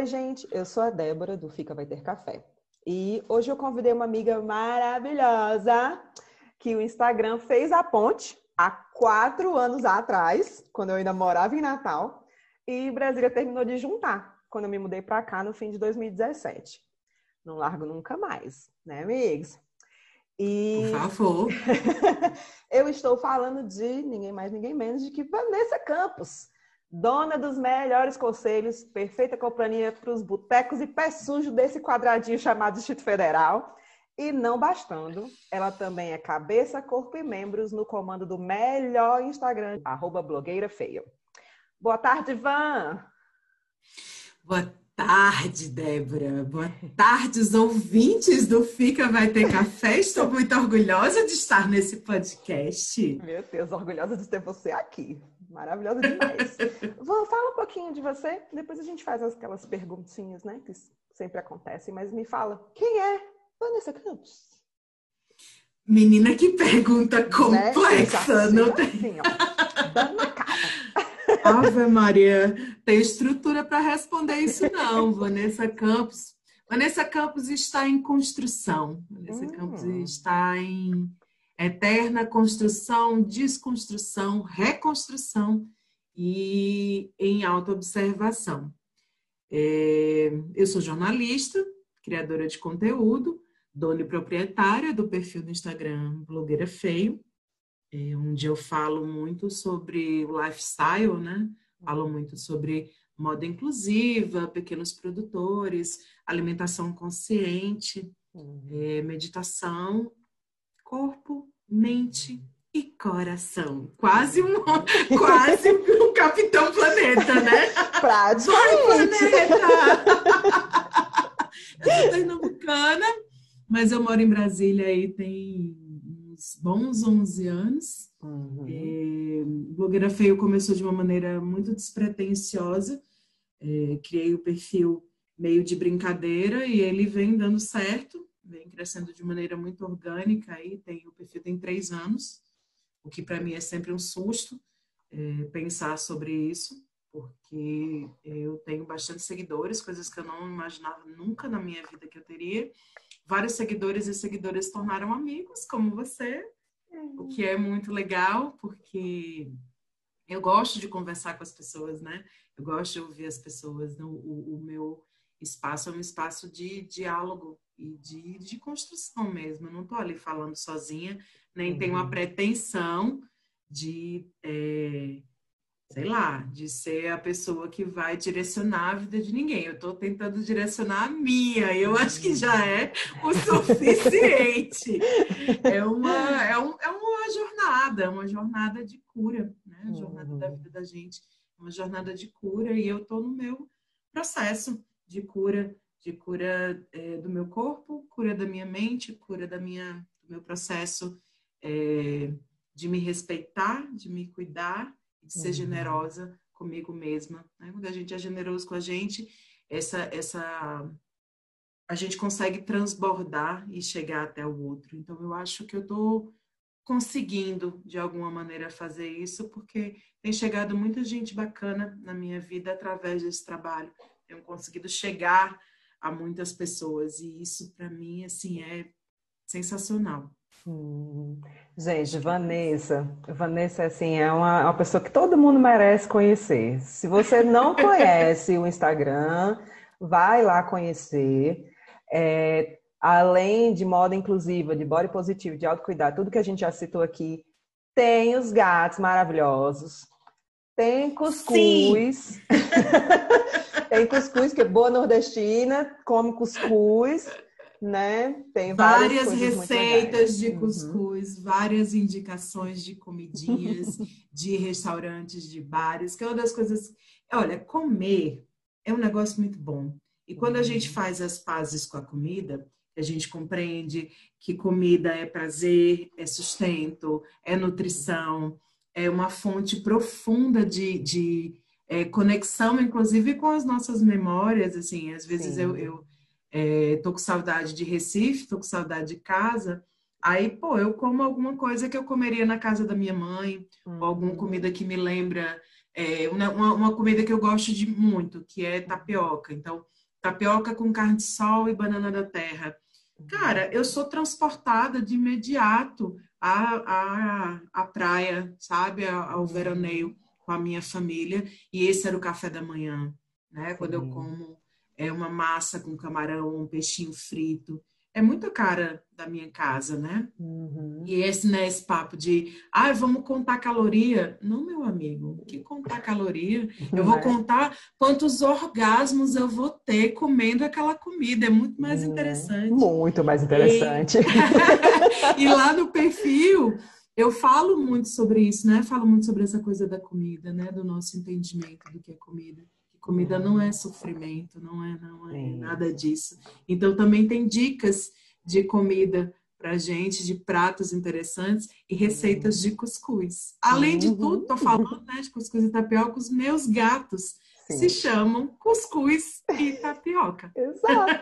Oi, gente, eu sou a Débora do Fica Vai Ter Café. E hoje eu convidei uma amiga maravilhosa que o Instagram fez a ponte há quatro anos atrás, quando eu ainda morava em Natal, e Brasília terminou de juntar, quando eu me mudei para cá no fim de 2017. Não largo nunca mais, né, amigos? E Por favor. eu estou falando de ninguém mais, ninguém menos de que Vanessa Campos, dona dos melhores conselhos, perfeita companhia para os botecos e pé sujo desse quadradinho chamado Distrito Federal. E não bastando, ela também é cabeça, corpo e membros no comando do melhor Instagram, arroba blogueira feia. Boa tarde, Van! Boa tarde, Débora. Boa tarde, os ouvintes do Fica Vai Ter Café. Estou muito orgulhosa de estar nesse podcast. Meu Deus, orgulhosa de ter você aqui. Maravilhosa demais. Vamos fala um pouquinho de você, depois a gente faz aquelas perguntinhas, né, que sempre acontecem, mas me fala, quem é Vanessa Campos? Menina, que pergunta né? complexa, né? não tem? Assim, ó, dando na cara. Ave Maria, tem estrutura para responder isso não, Vanessa Campos. Vanessa Campos está em construção. Vanessa hum. Campos está em eterna construção, desconstrução, reconstrução e em autoobservação. É, eu sou jornalista, criadora de conteúdo, dona e proprietária do perfil do Instagram Blogueira Feio, é, onde eu falo muito sobre o lifestyle, né? Falo muito sobre moda inclusiva, pequenos produtores, alimentação consciente, uhum. é, meditação, corpo, mente e coração. Quase um, quase um Capitão Planeta, né? Praticamente. Planeta! eu sou pernambucana, mas eu moro em Brasília aí tem uns bons 11 anos. Uhum. É, Blogueira Feio começou de uma maneira muito despretensiosa. É, criei o perfil meio de brincadeira e ele vem dando certo, vem crescendo de maneira muito orgânica. Aí tem o perfil tem três anos, o que para mim é sempre um susto é, pensar sobre isso, porque eu tenho bastante seguidores, coisas que eu não imaginava nunca na minha vida que eu teria vários seguidores e seguidoras se tornaram amigos, como você, o que é muito legal, porque eu gosto de conversar com as pessoas, né? Eu gosto de ouvir as pessoas. O, o, o meu espaço é um espaço de diálogo e de, de construção mesmo. Eu não estou ali falando sozinha, nem uhum. tenho a uhum. pretensão de é, sei lá, de ser a pessoa que vai direcionar a vida de ninguém. Eu estou tentando direcionar a minha, eu acho que já é o suficiente. É uma, é, um, é uma jornada, uma jornada de cura, né? A jornada da uhum. vida da gente, uma jornada de cura, e eu estou no meu processo de cura, de cura é, do meu corpo, cura da minha mente, cura da minha, do meu processo é, de me respeitar, de me cuidar de ser uhum. generosa comigo mesma. Né? Quando a gente é generoso com a gente, essa, essa a gente consegue transbordar e chegar até o outro. Então, eu acho que eu estou conseguindo, de alguma maneira, fazer isso, porque tem chegado muita gente bacana na minha vida através desse trabalho. Tenho conseguido chegar a muitas pessoas, e isso, para mim, assim, é sensacional. Hum. Gente, Vanessa, Vanessa assim é uma, uma pessoa que todo mundo merece conhecer. Se você não conhece o Instagram, vai lá conhecer. É, além de moda inclusiva, de body positivo, de autocuidado, tudo que a gente já citou aqui, tem os gatos maravilhosos, tem cuscuz, tem cuscuz que é boa nordestina, come cuscuz né? Tem várias, várias receitas de uhum. cuscuz, uhum. várias indicações de comidinhas, de restaurantes, de bares, que é uma das coisas. Olha, comer é um negócio muito bom. E quando a gente uhum. faz as pazes com a comida, a gente compreende que comida é prazer, é sustento, é nutrição, é uma fonte profunda de, de é, conexão, inclusive com as nossas memórias. Assim, às vezes eu, eu é, tô com saudade de Recife, tô com saudade de casa. Aí, pô, eu como alguma coisa que eu comeria na casa da minha mãe, uhum. ou alguma uhum. comida que me lembra é, uma, uma comida que eu gosto de muito, que é tapioca. Então, tapioca com carne de sol e banana da terra. Cara, eu sou transportada de imediato à, à, à praia, sabe? Ao veraneio com a minha família. E esse era o café da manhã, né? Quando eu como é uma massa com camarão, um peixinho frito é muito cara da minha casa, né? Uhum. E esse, né, esse papo de, ah, vamos contar caloria. Não, meu amigo, que contar caloria? Eu vou é. contar quantos orgasmos eu vou ter comendo aquela comida. É muito mais uhum. interessante. Muito mais interessante. E, e lá no perfil, eu falo muito sobre isso, né? Falo muito sobre essa coisa da comida, né? Do nosso entendimento do que é comida. Comida não é sofrimento, não é, não é nada disso. Então também tem dicas de comida para gente, de pratos interessantes e receitas de cuscuz. Além de tudo, tô falando né, de cuscuz e tapioca, os meus gatos Sim. se chamam cuscuz e tapioca. Exato.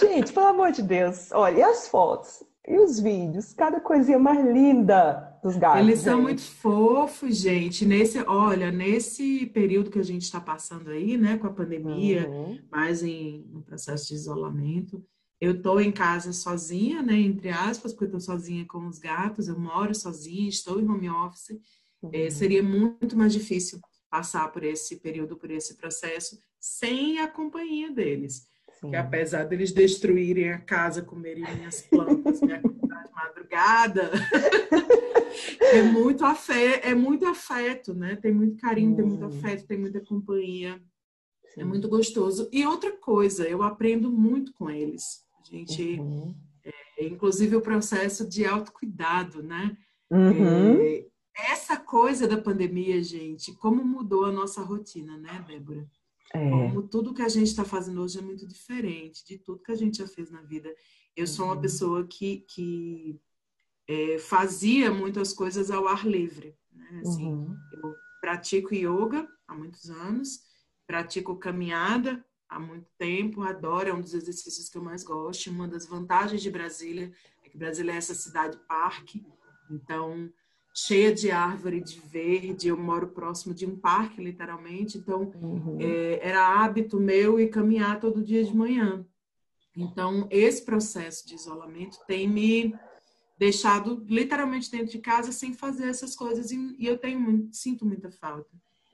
gente, pelo amor de Deus, olha, e as fotos? E os vídeos? Cada coisinha mais linda dos gatos. Eles são gente. muito fofos, gente. Nesse, olha, nesse período que a gente está passando aí, né, com a pandemia, uhum. mais em um processo de isolamento, eu estou em casa sozinha, né, entre aspas, porque eu estou sozinha com os gatos, eu moro sozinha, estou em home office. É, uhum. É, seria muito mais difícil passar por esse período, por esse processo, sem a companhia deles. Sim. que apesar deles destruírem a casa, comerem minhas plantas, me acordar de madrugada, é muito afeto, é muito afeto, né? Tem muito carinho, tem muito afeto, tem muita companhia. É Sim. É muito gostoso. E outra coisa, eu aprendo muito com eles. A gente, uhum. é, inclusive o processo de autocuidado, né? Uhum. É, essa coisa da pandemia, gente, como mudou a nossa rotina, né, Débora? É. Como tudo que a gente está fazendo hoje é muito diferente de tudo que a gente já fez na vida. Eu sou uma uhum. pessoa que, que é, fazia muitas coisas ao ar livre. Né? Assim, uhum. Eu pratico yoga há muitos anos, pratico caminhada há muito tempo, adoro, é um dos exercícios que eu mais gosto. Uma das vantagens de Brasília é que Brasília é essa cidade parque, então cheia de árvore, de verde. Eu moro próximo de um parque, literalmente. Então, uhum. é, era hábito meu ir caminhar todo dia de manhã. Então, esse processo de isolamento tem me deixado literalmente dentro de casa sem fazer essas coisas e, eu tenho muito, sinto muita falta.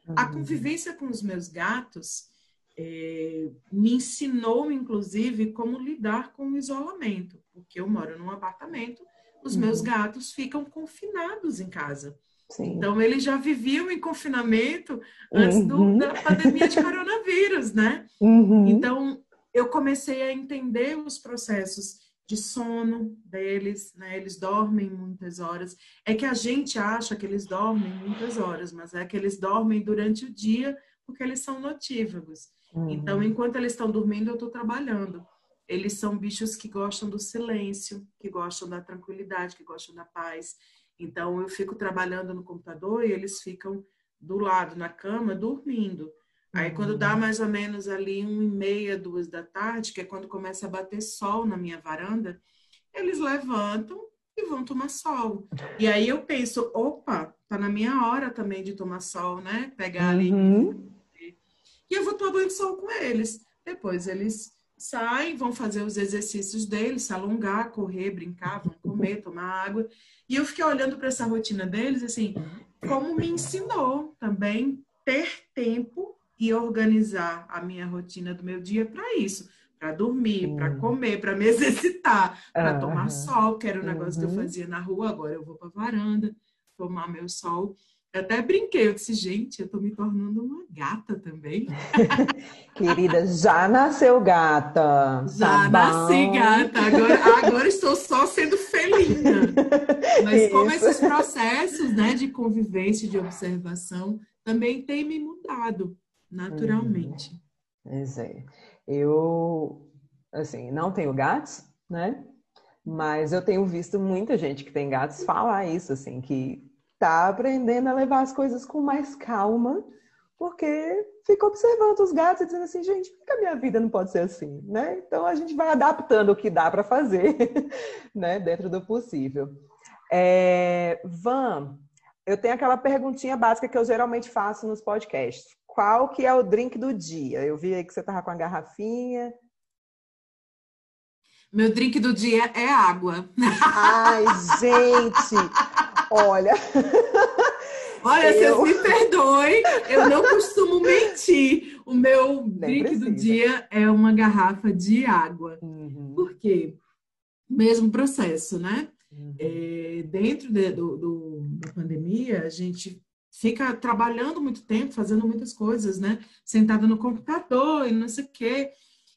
Uhum. A convivência com os meus gatos é, me ensinou, inclusive, como lidar com o isolamento, porque eu moro num apartamento os meus uhum. gatos ficam confinados em casa. Sim. Então, eles já viviam em confinamento antes uhum. do, da pandemia de coronavírus, né? Uhum. Então, eu comecei a entender os processos de sono deles, né? Eles dormem muitas horas. É que a gente acha que eles dormem muitas horas, mas é que eles dormem durante o dia porque eles são notívagos. Uhum. Então, enquanto eles estão dormindo, eu estou trabalhando eles são bichos que gostam do silêncio, que gostam da tranquilidade, que gostam da paz. Então eu fico trabalhando no computador e eles ficam do lado na cama dormindo. Aí quando dá uhum. mais ou menos ali uma e meia, duas da tarde, que é quando começa a bater sol na minha varanda, eles levantam e vão tomar sol. E aí eu penso, opa, tá na minha hora também de tomar sol, né? Pegar ali. Uhum. E eu vou tomar banho de sol com eles. Depois eles saem, vão fazer os exercícios deles, se alongar, correr, brincar, vão comer, tomar água. E eu fiquei olhando para essa rotina deles, assim, como me ensinou também ter tempo e organizar a minha rotina do meu dia para isso, para dormir, para comer, para me exercitar, para tomar sol, que era um negócio uhum. que eu uhum. fazia na rua, agora eu vou para varanda tomar meu sol. Eu até brinquei, eu disse, gente, eu tô me tornando uma gata também. Querida, já nasceu gata. Já tá nasci gata, agora, agora estou só sendo felina. Mas Isso. como esses processos né, de convivência, de observação, também têm me mudado naturalmente. Pois é. Eu, assim, não tenho gatos, né? Mas eu tenho visto muita gente que tem gatos falar isso, assim, que tá aprendendo a levar as coisas com mais calma, porque fica observando os gatos e dizendo assim, gente, por que a minha vida não pode ser assim, né? Então a gente vai adaptando o que dá para fazer, né, dentro do possível. É, Van, Eu tenho aquela perguntinha básica que eu geralmente faço nos podcasts. Qual que é o drink do dia? Eu vi aí que você tava com a garrafinha. Meu drink do dia é água. Ai, gente! Olha. Olha, eu... vocês me perdoem, eu não costumo mentir. O meu Nem drink precisa. do dia é uma garrafa de água. Uhum. Por quê? Mesmo processo, né? Uhum. É, dentro de, do, do, da pandemia, a gente fica trabalhando muito tempo, fazendo muitas coisas, né? Sentado no computador e não sei o quê.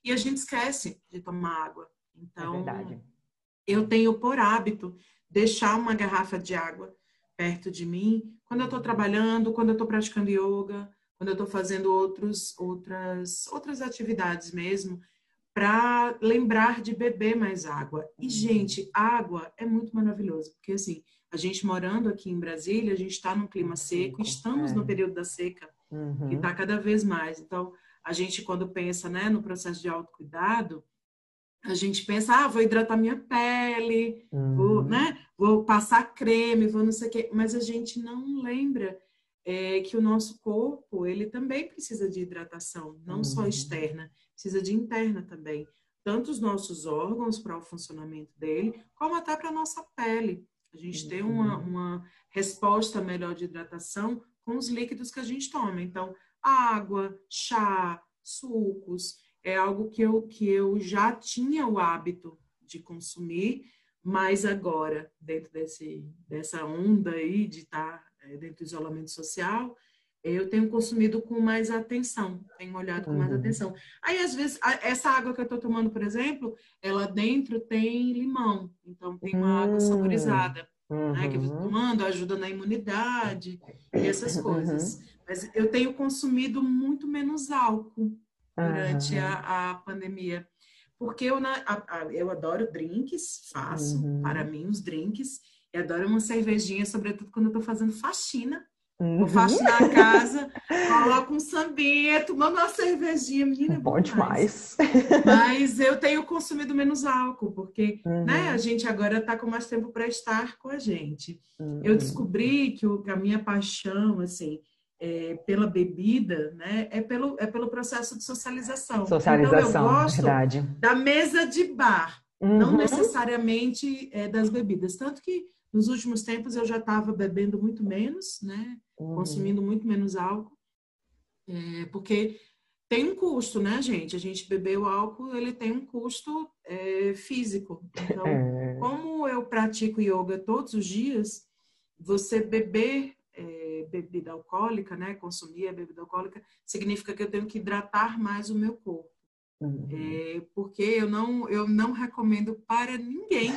E a gente esquece de tomar água. Então, é eu tenho por hábito deixar uma garrafa de água perto de mim quando eu estou trabalhando, quando eu estou praticando yoga, quando eu estou fazendo outros, outras, outras atividades mesmo, para lembrar de beber mais água. E, uhum. gente, água é muito maravilhoso, porque assim, a gente morando aqui em Brasília, a gente está num clima seco, estamos é. no período da seca, uhum. que está cada vez mais. Então, a gente, quando pensa né, no processo de autocuidado, a gente pensa, ah, vou hidratar minha pele, uhum. vou, né, vou passar creme, vou não sei o quê, mas a gente não lembra é, que o nosso corpo, ele também precisa de hidratação, não uhum. só externa, precisa de interna também. Tanto os nossos órgãos para o funcionamento dele, como até para a nossa pele. A gente uhum. tem uma, uma resposta melhor de hidratação com os líquidos que a gente toma. Então, água, chá, sucos, é algo que eu, que eu já tinha o hábito de consumir, mas agora, dentro desse, dessa onda aí de estar é, dentro do isolamento social, eu tenho consumido com mais atenção, tenho olhado com mais uhum. atenção. Aí, às vezes, essa água que eu estou tomando, por exemplo, ela dentro tem limão, então tem uma água saborizada, uhum. né, que eu estou tomando, ajuda na imunidade e essas uhum. coisas. Mas eu tenho consumido muito menos álcool durante uhum. a, a, pandemia. Porque eu, na, a, a, eu adoro drinks, faço uhum. para mim os drinks, e adoro uma cervejinha, sobretudo quando eu estou fazendo faxina. Uhum. Eu faço na casa, coloco um sambinha, tomando uma cervejinha, menina. É bom demais. Mas eu tenho consumido menos álcool, porque uhum. né, a gente agora está com mais tempo para estar com a gente. Uhum. Eu descobri que, o, que a minha paixão, assim, é, pela bebida, né, é pelo, é pelo processo de socialização. Socialização, então, eu gosto verdade. da mesa de bar, uhum. não necessariamente é, das bebidas. Tanto que nos últimos tempos eu já estava bebendo muito menos, né, uhum. consumindo muito menos álcool, é, porque tem um custo, né, gente? A gente beber o álcool, ele tem um custo é, físico. Então, é. como eu pratico yoga todos os dias, você beber bebida alcoólica, né, consumir a bebida alcoólica, significa que eu tenho que hidratar mais o meu corpo. Uhum. É, porque eu não, eu não recomendo para ninguém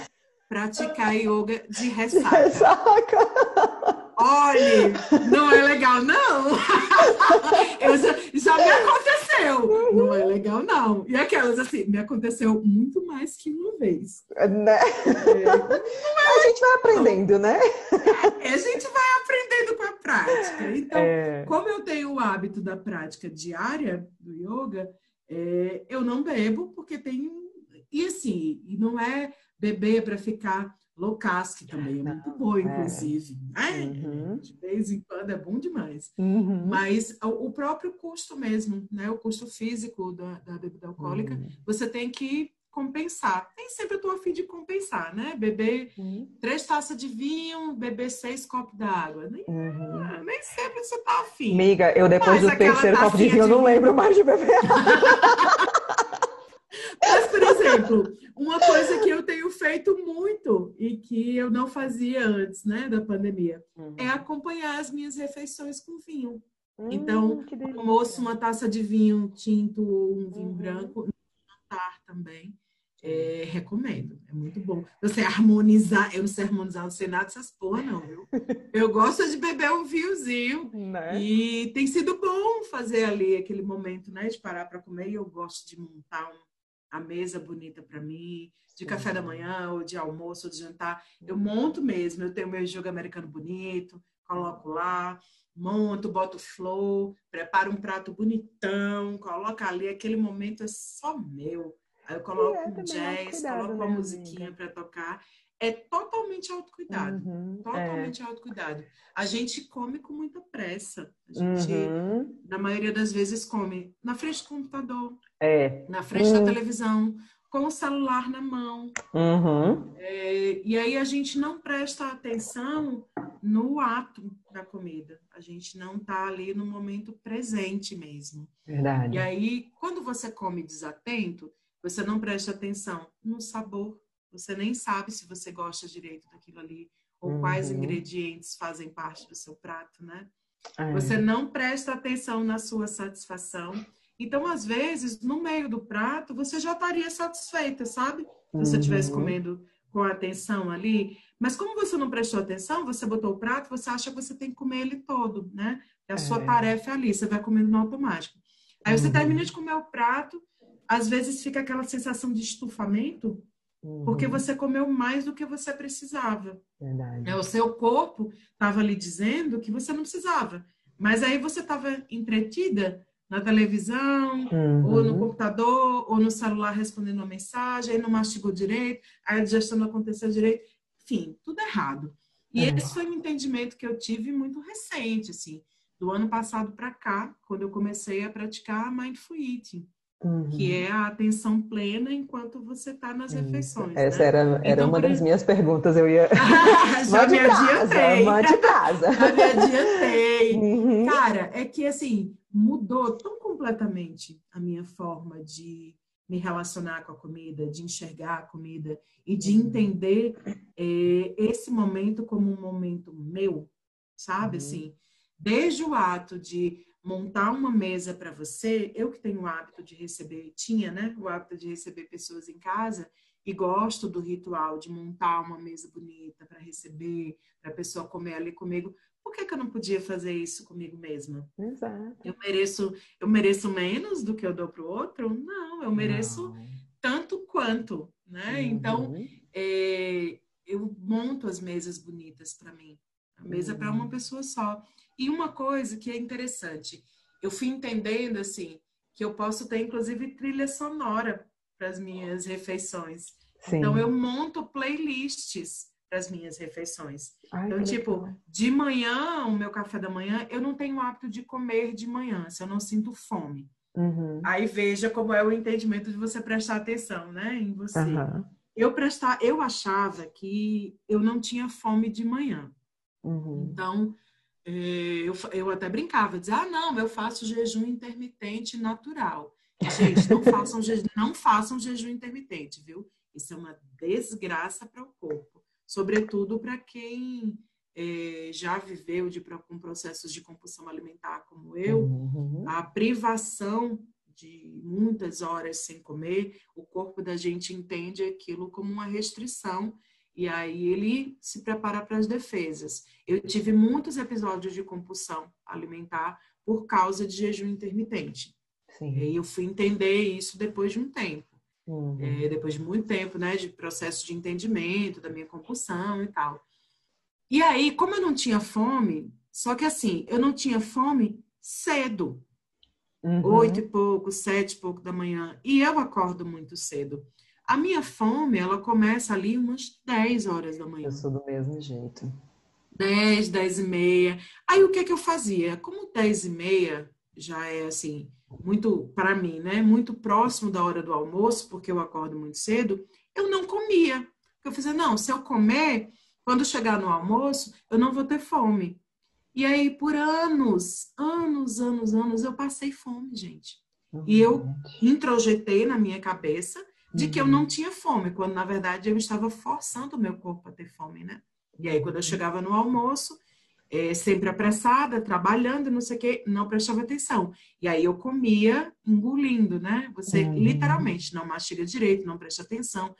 praticar yoga de ressaca. De ressaca. Olhe, não é legal, não. Eu já, já me aconteceu. Não é legal, não. E aquelas, assim, me aconteceu muito mais que uma vez. Né? É. A gente vai aprendendo, né? É, a gente vai aprendendo com a prática. Então, é. como eu tenho o hábito da prática diária do yoga, é, eu não bebo porque tem. E assim, não é beber para ficar loucas, que também é muito boa, é. inclusive. É. Uhum. De vez em quando é bom demais. Uhum. Mas o próprio custo mesmo, né? O custo físico da, da bebida alcoólica, uhum. você tem que compensar. Nem sempre eu tô afim de compensar, né? Beber três taças de vinho, beber seis copos d'água. Nem, uhum. nem sempre você tá afim. Amiga, eu depois do terceiro copo de vinho, eu não lembro mais de beber. Mas, por exemplo, uma coisa que eu tenho feito muito e que eu não fazia antes, né, da pandemia, uhum. é acompanhar as minhas refeições com vinho. Hum, então, almoço, uma taça de vinho tinto ou um vinho uhum. branco, jantar também. É, recomendo, é muito bom. Você harmonizar, eu não sei harmonizar, não sei nada dessas porra, não, viu? Eu gosto de beber um vinhozinho né? e tem sido bom fazer ali aquele momento, né, de parar para comer. E eu gosto de montar um, a mesa bonita para mim, de café da manhã, ou de almoço, ou de jantar. Eu monto mesmo, eu tenho meu jogo americano bonito, coloco lá, monto, boto flor, preparo um prato bonitão, coloco ali, aquele momento é só meu. Aí eu coloco é, um jazz, cuidado, coloco uma né, musiquinha para tocar. É totalmente autocuidado. Uhum, totalmente é. autocuidado. A gente come com muita pressa. A gente, uhum. na maioria das vezes, come na frente do computador, é. na frente da hum. televisão, com o celular na mão. Uhum. É, e aí a gente não presta atenção no ato da comida. A gente não está ali no momento presente mesmo. Verdade. E aí, quando você come desatento, você não presta atenção no sabor. Você nem sabe se você gosta direito daquilo ali ou uhum. quais ingredientes fazem parte do seu prato, né? É. Você não presta atenção na sua satisfação então, às vezes, no meio do prato, você já estaria satisfeita, sabe? Se você estivesse uhum. comendo com atenção ali. Mas como você não prestou atenção, você botou o prato, você acha que você tem que comer ele todo, né? É a sua é. tarefa ali, você vai comendo no automático. Aí você uhum. termina de comer o prato, às vezes fica aquela sensação de estufamento, uhum. porque você comeu mais do que você precisava. Verdade. É, o seu corpo estava ali dizendo que você não precisava. Mas aí você estava entretida na televisão, uhum. ou no computador, ou no celular respondendo uma mensagem, aí não mastigou direito, aí a digestão não aconteceu direito, enfim, tudo errado. E é. esse foi um entendimento que eu tive muito recente, assim, do ano passado para cá, quando eu comecei a praticar Mindful Eating. Uhum. Que é a atenção plena enquanto você está nas refeições. Essa né? era, era então, uma das minhas perguntas. Eu ia. Já me adiantei. Mande casa. Já me adiantei. Uhum. Cara, é que assim, mudou tão completamente a minha forma de me relacionar com a comida, de enxergar a comida e de uhum. entender é, esse momento como um momento meu, sabe? Uhum. Assim, desde o ato de montar uma mesa para você, eu que tenho o hábito de receber, tinha, né, o hábito de receber pessoas em casa e gosto do ritual de montar uma mesa bonita para receber, para a pessoa comer ali comigo, por que, que eu não podia fazer isso comigo mesma? Exato. Eu mereço, eu mereço menos do que eu dou para o outro? Não, eu mereço não. tanto quanto, né? Então, uhum. Então, é, eu monto as mesas bonitas para mim. A mesa uhum. para uma pessoa só. E uma coisa que é interessante, eu fui entendendo assim que eu posso ter inclusive trilha sonora para as minhas refeições. Sim. Então eu monto playlists para as minhas refeições. Ai, então, tipo, legal. de manhã, o meu café da manhã, eu não tenho o hábito de comer de manhã, se eu não sinto fome. Uhum. Aí veja como é o entendimento de você prestar atenção, né, em você. Uhum. Eu prestar, eu achava que eu não tinha fome de manhã. Uhum. Então, eu, eu até brincava, dizia, ah, não, eu faço jejum intermitente natural. Gente, não façam, não façam jejum intermitente, viu? Isso é uma desgraça para o corpo sobretudo para quem é, já viveu de, com processos de compulsão alimentar como eu, uhum. a privação de muitas horas sem comer, o corpo da gente entende aquilo como uma restrição e aí ele se prepara para as defesas. Eu tive muitos episódios de compulsão alimentar por causa de jejum intermitente. Sim. E eu fui entender isso depois de um tempo. Uhum. É, depois de muito tempo, né, de processo de entendimento da minha compulsão e tal. E aí, como eu não tinha fome, só que assim, eu não tinha fome cedo. Uhum. Oito e pouco, sete e pouco da manhã. E eu acordo muito cedo. A minha fome, ela começa ali umas 10 horas da manhã. Eu sou do mesmo jeito. 10, 10 e meia. Aí o que que eu fazia? Como 10 e meia já é assim, muito para mim, né, muito próximo da hora do almoço, porque eu acordo muito cedo, eu não comia. Eu fazia, não, se eu comer, quando chegar no almoço, eu não vou ter fome. E aí, por anos, anos, anos, anos, eu passei fome, gente. Uhum. E eu introjetei na minha cabeça de uhum. que eu não uhum. tinha fome, quando na verdade eu estava forçando o meu corpo a ter fome, né? E aí, quando eu chegava no almoço, é, sempre apressada, trabalhando, não sei o quê, não prestava atenção. E aí eu comia engolindo, né? Você uhum. literalmente não mastiga direito, não presta atenção.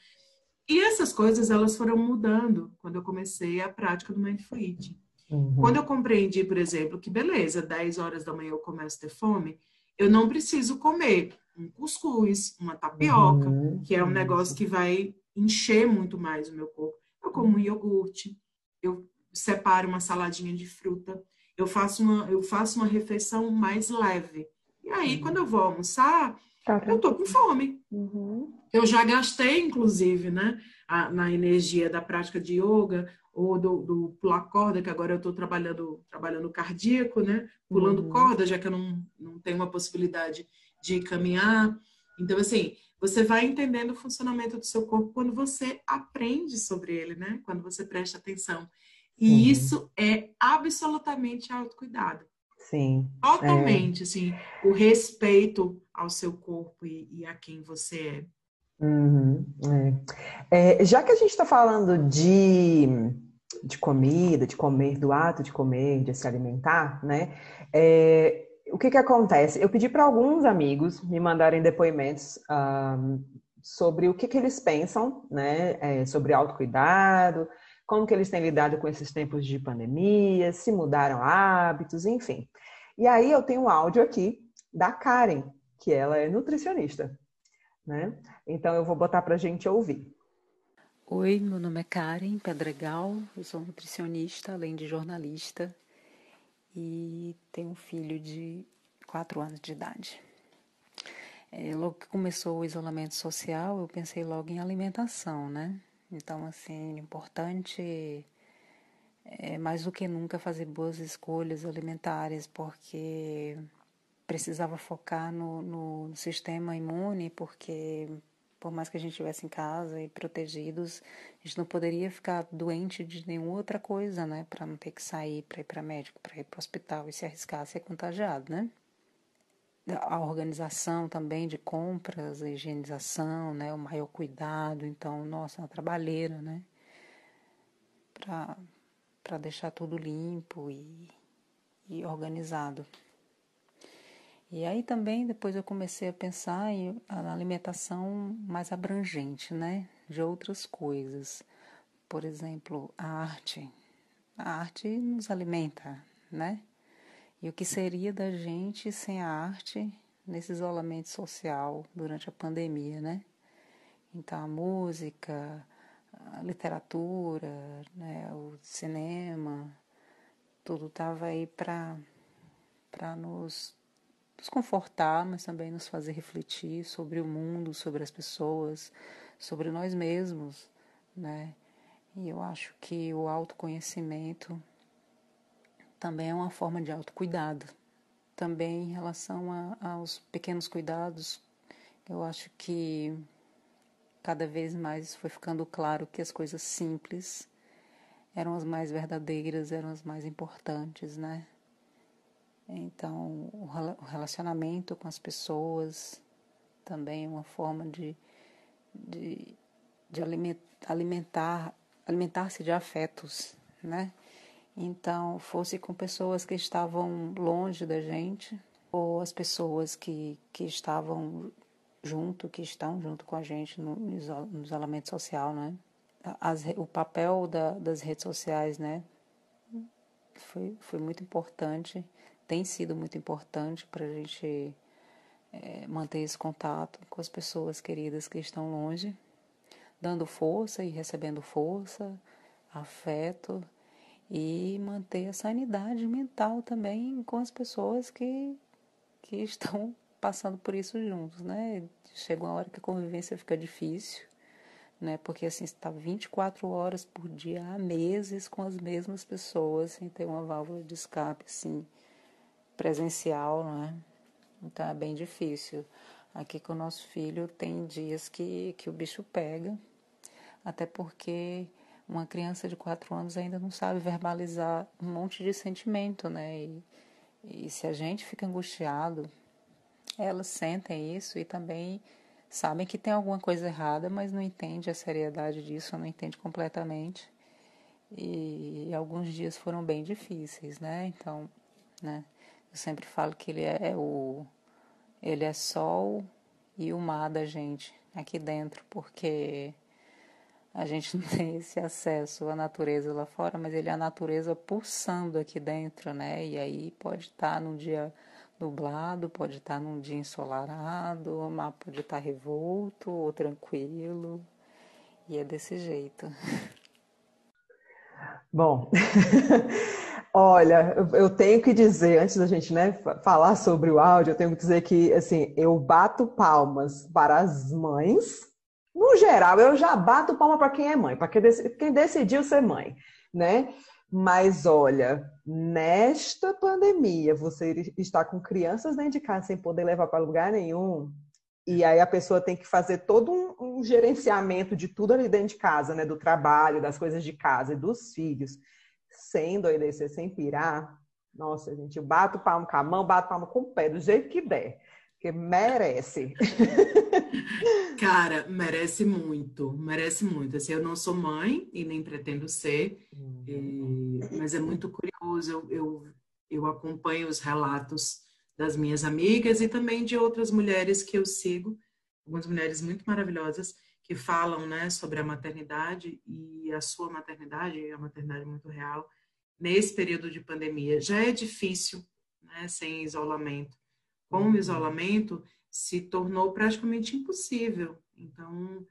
E essas coisas, elas foram mudando quando eu comecei a prática do Mindful Eating. Uhum. Quando eu compreendi, por exemplo, que beleza, 10 horas da manhã eu começo a ter fome, eu não preciso comer um cuscuz, uma tapioca, uhum. que é um negócio que vai encher muito mais o meu corpo. Eu como um iogurte, eu separo uma saladinha de fruta, eu faço uma, eu faço uma refeição mais leve. E aí, uhum. quando eu vou almoçar, tá eu tô com fome. Uhum. Eu já gastei, inclusive, né? a, na energia da prática de yoga ou do, do pular corda, que agora eu estou trabalhando, trabalhando cardíaco, né? Pulando uhum. corda, já que eu não, não tenho uma possibilidade de caminhar. Então, assim, você vai entendendo o funcionamento do seu corpo quando você aprende sobre ele, né? Quando você presta atenção. E uhum. isso é absolutamente autocuidado. Sim. Totalmente, é. assim, o respeito ao seu corpo e, e a quem você é. Uhum, é. é. já que a gente está falando de, de comida, de comer, do ato de comer, de se alimentar, né? É, o que que acontece? Eu pedi para alguns amigos me mandarem depoimentos um, sobre o que que eles pensam, né? É, sobre autocuidado, como que eles têm lidado com esses tempos de pandemia, se mudaram hábitos, enfim. E aí eu tenho um áudio aqui da Karen, que ela é nutricionista, né? Então eu vou botar para a gente ouvir. Oi, meu nome é Karen Pedregal, eu sou nutricionista, além de jornalista, e tenho um filho de 4 anos de idade. É, logo que começou o isolamento social, eu pensei logo em alimentação, né? Então, assim, importante é mais do que nunca fazer boas escolhas alimentares, porque precisava focar no, no sistema imune, porque por mais que a gente estivesse em casa e protegidos, a gente não poderia ficar doente de nenhuma outra coisa, né? Para não ter que sair para ir para médico, para ir para o hospital e se arriscar a ser contagiado, né? a organização também de compras, a higienização, né, o maior cuidado, então, nossa, uma trabalheira, né, para deixar tudo limpo e, e organizado. E aí também depois eu comecei a pensar em a alimentação mais abrangente, né, de outras coisas. Por exemplo, a arte. A arte nos alimenta, né? E o que seria da gente sem a arte nesse isolamento social durante a pandemia, né? Então, a música, a literatura, né, o cinema, tudo estava aí para nos, nos confortar, mas também nos fazer refletir sobre o mundo, sobre as pessoas, sobre nós mesmos, né? E eu acho que o autoconhecimento também é uma forma de autocuidado. Também em relação a, aos pequenos cuidados, eu acho que cada vez mais foi ficando claro que as coisas simples eram as mais verdadeiras, eram as mais importantes, né? Então, o relacionamento com as pessoas também é uma forma de, de, de alimentar, alimentar-se de afetos, né? Então, fosse com pessoas que estavam longe da gente, ou as pessoas que, que estavam junto, que estão junto com a gente no, no isolamento social, né? As, o papel da, das redes sociais, né? Foi, foi muito importante, tem sido muito importante para a gente é, manter esse contato com as pessoas queridas que estão longe, dando força e recebendo força, afeto e manter a sanidade mental também com as pessoas que, que estão passando por isso juntos, né? Chega uma hora que a convivência fica difícil, né? Porque assim, você está 24 horas por dia, há meses com as mesmas pessoas, sem ter uma válvula de escape, assim, presencial, né? Então é bem difícil. Aqui com o nosso filho tem dias que, que o bicho pega, até porque uma criança de quatro anos ainda não sabe verbalizar um monte de sentimento, né? E, e se a gente fica angustiado, elas sentem isso e também sabem que tem alguma coisa errada, mas não entende a seriedade disso, não entende completamente. E, e alguns dias foram bem difíceis, né? Então, né? Eu sempre falo que ele é, é o ele é sol e o mar da gente aqui dentro, porque a gente não tem esse acesso à natureza lá fora, mas ele é a natureza pulsando aqui dentro, né? E aí pode estar tá num dia nublado, pode estar tá num dia ensolarado, o mar pode estar tá revolto ou tranquilo. E é desse jeito. Bom, olha, eu tenho que dizer, antes da gente né, falar sobre o áudio, eu tenho que dizer que assim, eu bato palmas para as mães no geral, eu já bato palma para quem é mãe, para quem, quem decidiu ser mãe, né? Mas olha, nesta pandemia, você está com crianças dentro de casa sem poder levar para lugar nenhum, e aí a pessoa tem que fazer todo um, um, gerenciamento de tudo ali dentro de casa, né? Do trabalho, das coisas de casa e dos filhos, sem doidecer, sem pirar. Nossa, gente, eu bato palmo com a mão, bato palmo com o pé, do jeito que der. Porque merece. Cara, merece muito, merece muito. Assim, eu não sou mãe e nem pretendo ser, uhum. e, mas é muito curioso. Eu, eu, eu acompanho os relatos das minhas amigas e também de outras mulheres que eu sigo, algumas mulheres muito maravilhosas que falam né, sobre a maternidade e a sua maternidade, a maternidade muito real, nesse período de pandemia. Já é difícil, né, sem isolamento com o isolamento, se tornou praticamente impossível. Então,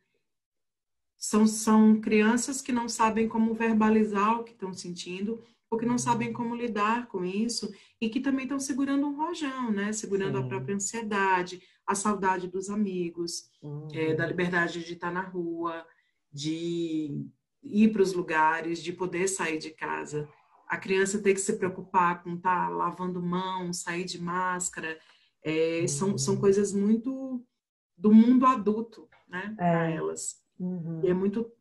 são, são crianças que não sabem como verbalizar o que estão sentindo, ou que não sabem como lidar com isso, e que também estão segurando um rojão, né? Segurando Sim. a própria ansiedade, a saudade dos amigos, uhum. é, da liberdade de estar na rua, de ir para os lugares, de poder sair de casa. A criança tem que se preocupar com estar tá lavando mão, sair de máscara, é, são, são uhum. coisas muito do mundo adulto, né, é. para elas. Uhum. E é muito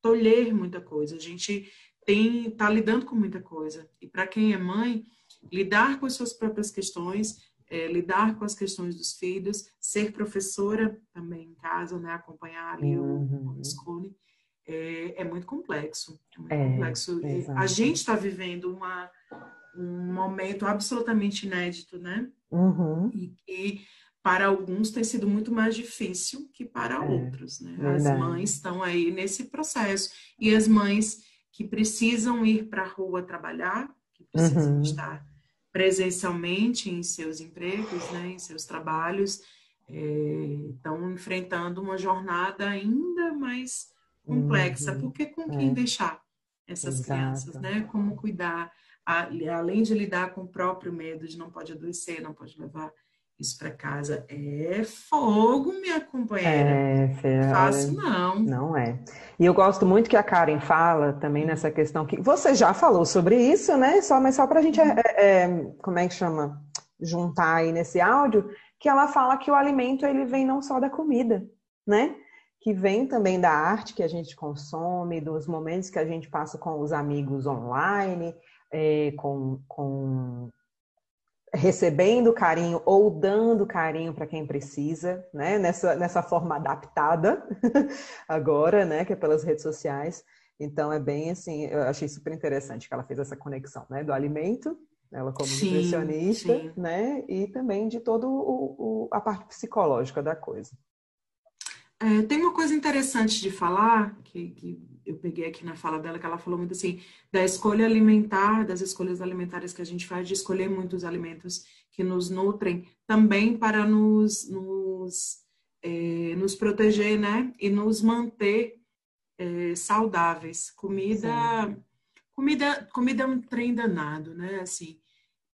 tolher muita coisa. A gente tem tá lidando com muita coisa. E para quem é mãe, lidar com as suas próprias questões, é, lidar com as questões dos filhos, ser professora também em casa, né, acompanhar ali uhum. o homeschooling, é, é muito complexo. É muito é, complexo. A gente está vivendo uma, um momento absolutamente inédito, né? Uhum. E que para alguns tem sido muito mais difícil que para é, outros, né? Verdade. As mães estão aí nesse processo e as mães que precisam ir para a rua trabalhar, que precisam uhum. estar presencialmente em seus empregos, né, em seus trabalhos, é, estão enfrentando uma jornada ainda mais complexa, uhum. porque com quem é. deixar essas Exato. crianças, né? Como cuidar além de lidar com o próprio medo de não pode adoecer, não pode levar isso para casa, é fogo, minha companheira. É, Fê, Fácil não. Não é. E eu gosto muito que a Karen fala também nessa questão que você já falou sobre isso, né? Só, mas só para a gente, é, é, como é que chama? Juntar aí nesse áudio, que ela fala que o alimento ele vem não só da comida, né? Que vem também da arte que a gente consome, dos momentos que a gente passa com os amigos online, é, com, com recebendo carinho ou dando carinho para quem precisa, né? Nessa, nessa forma adaptada agora, né? Que é pelas redes sociais. Então é bem assim, eu achei super interessante que ela fez essa conexão, né? Do alimento, ela como sim, nutricionista, sim. né? E também de toda a parte psicológica da coisa. É, tem uma coisa interessante de falar, que, que, eu peguei aqui na fala dela, que ela falou muito assim, da escolha alimentar, das escolhas alimentares que a gente faz, de escolher muitos alimentos que nos nutrem, também para nos, nos, é, nos proteger, né? E nos manter é, saudáveis. Comida, comida, comida é um trem danado, né? Assim,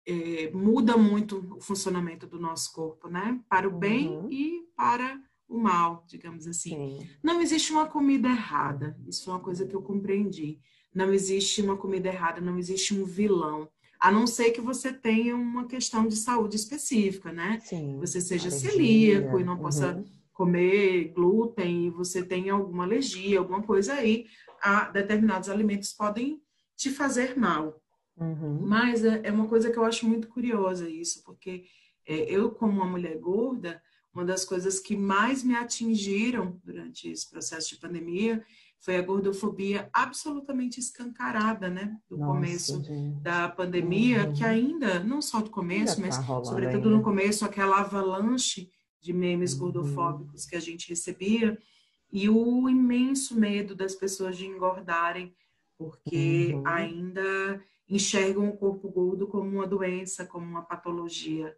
é, muda muito o funcionamento do nosso corpo, né? Para o bem uhum. e para o mal, digamos assim. Sim. Não existe uma comida errada. Isso é uma coisa que eu compreendi. Não existe uma comida errada, não existe um vilão. A não ser que você tenha uma questão de saúde específica, né? Sim. Você seja alergia. celíaco e não possa uhum. comer glúten e você tenha alguma alergia, alguma coisa aí, a determinados alimentos podem te fazer mal. Uhum. Mas é, é uma coisa que eu acho muito curiosa isso, porque é, eu, como uma mulher gorda, uma das coisas que mais me atingiram durante esse processo de pandemia foi a gordofobia absolutamente escancarada, né? Do Nossa, começo gente. da pandemia, uhum. que ainda, não só do começo, mas tá sobretudo ainda. no começo, aquela avalanche de memes uhum. gordofóbicos que a gente recebia e o imenso medo das pessoas de engordarem, porque uhum. ainda enxergam o corpo gordo como uma doença, como uma patologia.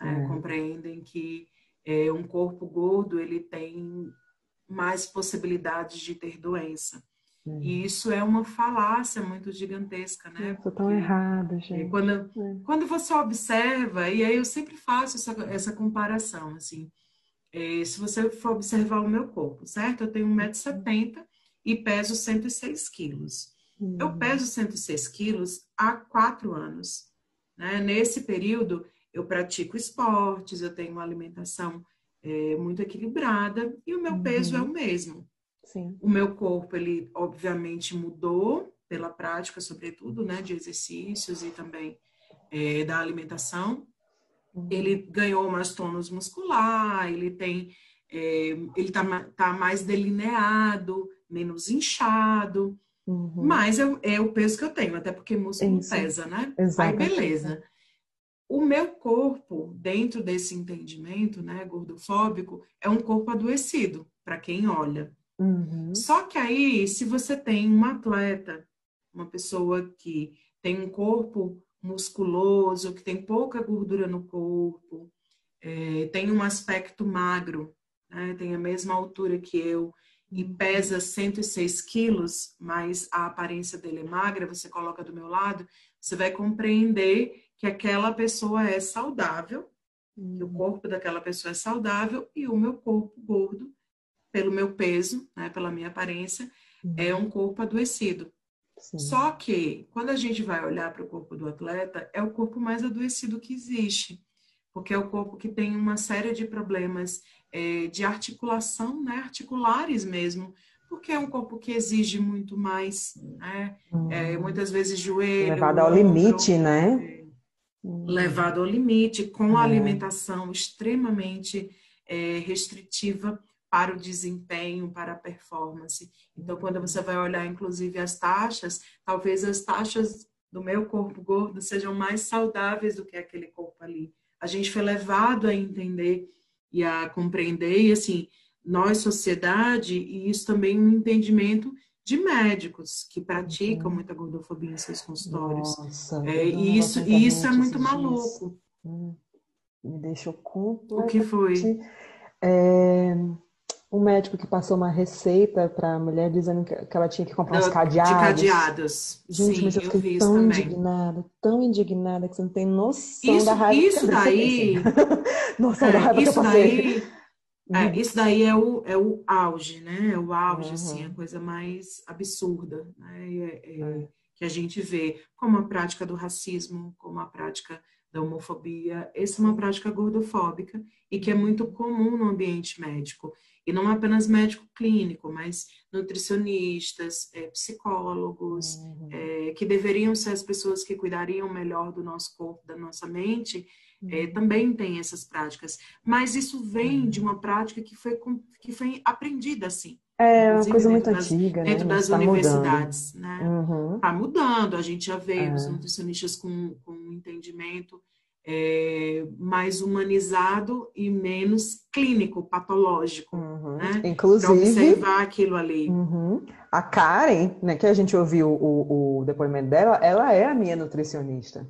Né? É. Compreendem que é, um corpo gordo ele tem mais possibilidades de ter doença. Uhum. E isso é uma falácia muito gigantesca, né? Estou tão errado, gente. Quando, é. quando você observa, e aí eu sempre faço essa, essa comparação, assim, é, se você for observar o meu corpo, certo? Eu tenho 1,70m e peso 106 quilos. Uhum. Eu peso 106 quilos há quatro anos. Né? Nesse período, eu pratico esportes, eu tenho uma alimentação é, muito equilibrada e o meu uhum. peso é o mesmo. Sim. O meu corpo, ele obviamente mudou pela prática, sobretudo, né, de exercícios e também é, da alimentação. Uhum. Ele ganhou mais tônus muscular, ele tem, é, ele tá, tá mais delineado, menos inchado. Uhum. Mas é, é, o peso que eu tenho, até porque músculo Isso. pesa, né? Exatamente. Aí beleza. O meu corpo, dentro desse entendimento, né, gordofóbico, é um corpo adoecido, para quem olha. Uhum. Só que aí, se você tem um atleta, uma pessoa que tem um corpo musculoso, que tem pouca gordura no corpo, é, tem um aspecto magro, né, tem a mesma altura que eu, e pesa 106 quilos, mas a aparência dele é magra, você coloca do meu lado, você vai compreender que aquela pessoa é saudável, uhum. que o uhum. corpo daquela pessoa é saudável e o meu corpo gordo, pelo meu peso, né, pela minha aparência, uhum. é um corpo adoecido. Sim. Só que, quando a gente vai olhar para o corpo do atleta, é o corpo mais adoecido que existe, porque é o corpo que tem uma série de problemas é, de articulação, né, articulares mesmo, porque é um corpo que exige muito mais, né? Hum. É, muitas vezes joelho. Levado ao limite, né? Levado ao limite, com a é. alimentação extremamente é, restritiva para o desempenho, para a performance. Então, quando você vai olhar, inclusive, as taxas, talvez as taxas do meu corpo gordo sejam mais saudáveis do que aquele corpo ali. A gente foi levado a entender e a compreender, e assim, nós, sociedade, e isso também um entendimento de médicos que praticam uhum. muita gordofobia em seus consultórios. Nossa, é, e isso, e isso é muito maluco. Hum, me deixou completamente... O que foi? É, um médico que passou uma receita para a mulher dizendo que, ela tinha que comprar uns cadeados. De cadeados. Gente, Sim, mas eu fiquei tão também. indignada, tão indignada que você não tem noção isso, da raiva isso que daí, noção é, da raiva isso que eu passei. Daí, é, uhum. isso daí é o, é o auge, né? É o auge, uhum. assim, a coisa mais absurda, né? É, é, que a gente vê como a prática do racismo, como a prática da homofobia. Essa é uma prática gordofóbica e que é muito comum no ambiente médico. E não apenas médico clínico, mas nutricionistas, é, psicólogos, uhum. é, que deveriam ser as pessoas que cuidariam melhor do nosso corpo, da nossa mente, é, uhum. também tem essas práticas. Mas isso vem de uma prática que foi, que foi aprendida assim. É uma coisa muito das, antiga, né? Dentro das tá universidades, mudando. né? Uhum. Tá mudando. A gente já vê é. os nutricionistas com, com um entendimento é, mais humanizado e menos clínico, patológico, uhum. né? Inclusive, observar aquilo ali. Uhum. A Karen, né, que a gente ouviu o, o, depoimento dela, ela é a minha nutricionista.